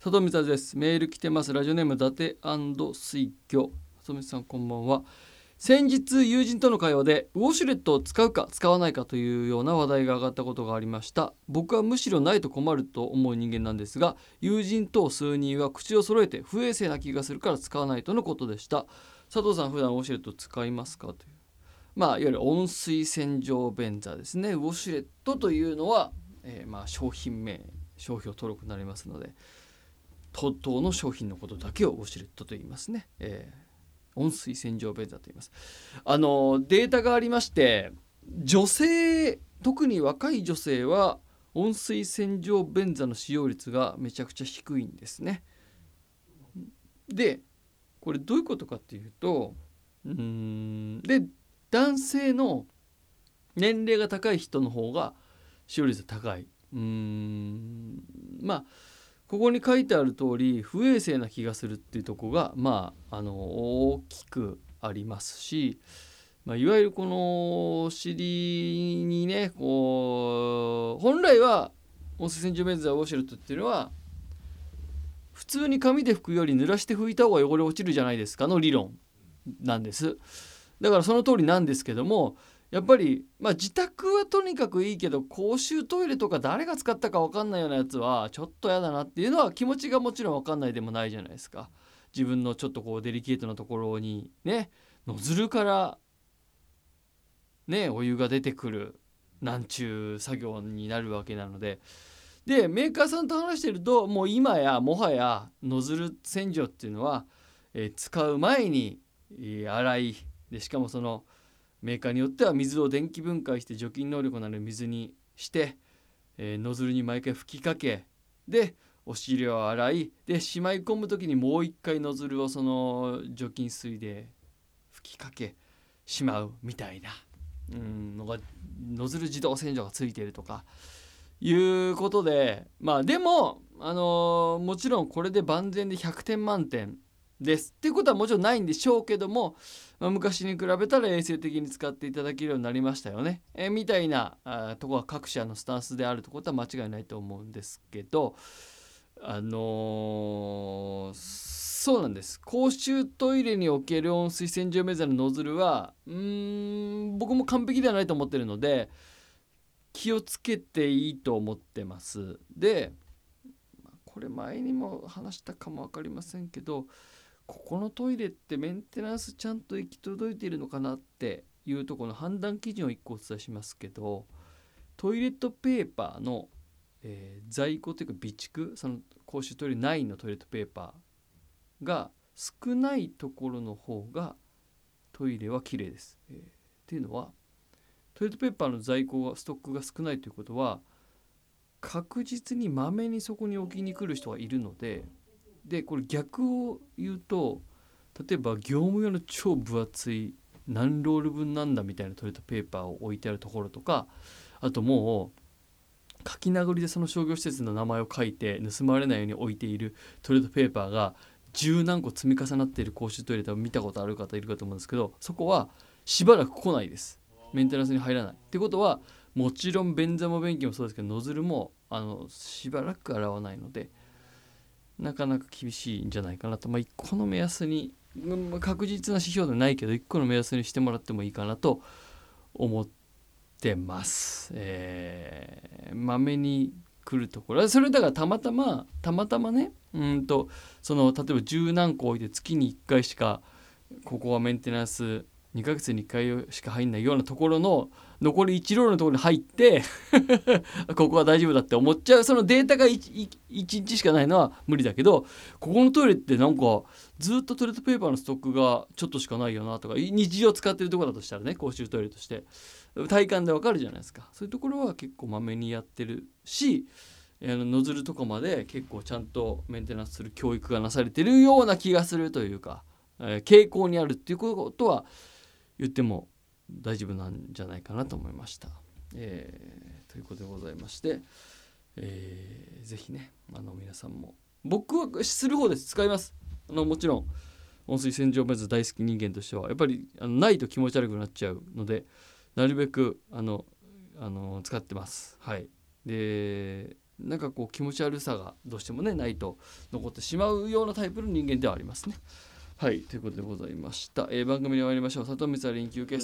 佐藤光です。メール来てます。ラジオネーム伊達水魚佐藤さんこんばんは。先日友人との会話でウォシュレットを使うか使わないかというような話題が上がったことがありました。僕はむしろないと困ると思う人間なんですが友人と数人は口を揃えて不衛生な気がするから使わないとのことでした。佐藤さん普段ウォシュレット使いますか？という。まあいわゆる温水洗浄便座ですね。ウォシュレットというのは、えー、まあ商品名商標登録になりますので TOTO の商品のことだけをウォシュレットと言いますね、えー、温水洗浄便座と言います。あのデータがありまして女性特に若い女性は温水洗浄便座の使用率がめちゃくちゃ低いんですね。でこれどういうことかっていうとうんで男性の年齢が高い人の方が使用率高い。うんまあここに書いてある通り不衛生な気がするっていうとこがまああの大きくありますし、まあ、いわゆるこのお尻にねこう本来は温水洗浄メンズウォシュレットっていうのは普通に紙で拭くより濡らして拭いた方が汚れ落ちるじゃないですかの理論なんです。だからその通りなんですけどもやっぱり、まあ、自宅はとにかくいいけど公衆トイレとか誰が使ったか分かんないようなやつはちょっと嫌だなっていうのは気持ちがもちろん分かんないでもないじゃないですか。自分のちょっとこうデリケートなところにねノズルからねお湯が出てくるなんちゅう作業になるわけなのででメーカーさんと話してるともう今やもはやノズル洗浄っていうのは、えー、使う前に、え、洗いでしかもそのメーカーによっては水を電気分解して除菌能力のある水にして、えー、ノズルに毎回吹きかけでお尻を洗いでしまい込む時にもう一回ノズルをその除菌水で吹きかけしまうみたいなうんのがノズル自動洗浄がついているとかいうことでまあでもあのー、もちろんこれで万全で100点満点です。っていうことはもちろんないんでしょうけども、まあ、昔に比べたら衛生的に使っていただけるようになりましたよね、えー、みたいなあとこは各社のスタンスであるとことは間違いないと思うんですけどあのー、そうなんです。公衆トイレにおける温水洗浄メザのノズルはうん僕も完璧ではないと思ってるので気をつけていいと思ってます。でこれ前にも話したかも分かりませんけどここのトイレってメンテナンスちゃんと行き届いているのかなっていうとこの判断基準を1個お伝えしますけどトイレットペーパーの、えー、在庫というか備蓄その公衆トイレ内のトイレットペーパーが少ないところの方がトイレは綺麗です。えー、っていうのはトイレットペーパーの在庫がストックが少ないということは確実にまめにそこに置きに来る人がいるのででこれ逆を言うと例えば業務用の超分厚い何ロール分なんだみたいなトイレットペーパーを置いてあるところとかあともう書き殴りでその商業施設の名前を書いて盗まれないように置いているトイレットペーパーが十何個積み重なっている公衆トイレ多分見たことある方いるかと思うんですけどそこはしばらく来ないです。メンテナンスに入らない。ってことはもちろん便座も便器もそうですけどノズルもあのしばらく洗わないのでなかなか厳しいんじゃないかなと、まあ、1個の目安に確実な指標ではないけど1個の目安にしてもらってもいいかなと思ってます。えー、まめに来るところそれだからたまたまたまたまねうんとその例えば十何個置いて月に1回しかここはメンテナンス2ヶ月に1回しか入んないようなところの残り1ロールのところに入って ここは大丈夫だって思っちゃう。そのデータが 1, 1日しかないのは無理だけどここのトイレってなんかずっとトイレットペーパーのストックがちょっとしかないよなとか日常使ってるとこだとしたらね公衆トイレとして。体感でわかるじゃないですか。そういうところは結構まめにやってるしノズルとかまで結構ちゃんとメンテナンスする教育がなされてるような気がするというか、傾向にあるっていうことは言っても大丈夫なんじゃないかなと思いました。えー、ということでございまして、えー、ぜひねあの皆さんも僕はする方です使いますあのもちろん温水洗浄メズ大好き人間としてはやっぱりあのないと気持ち悪くなっちゃうのでなるべくあのあの使ってますはいでなんかこう気持ち悪さがどうしてもねないと残ってしまうようなタイプの人間ではありますね。はいということでございました、えー番組に参りましょう。里光は臨休憩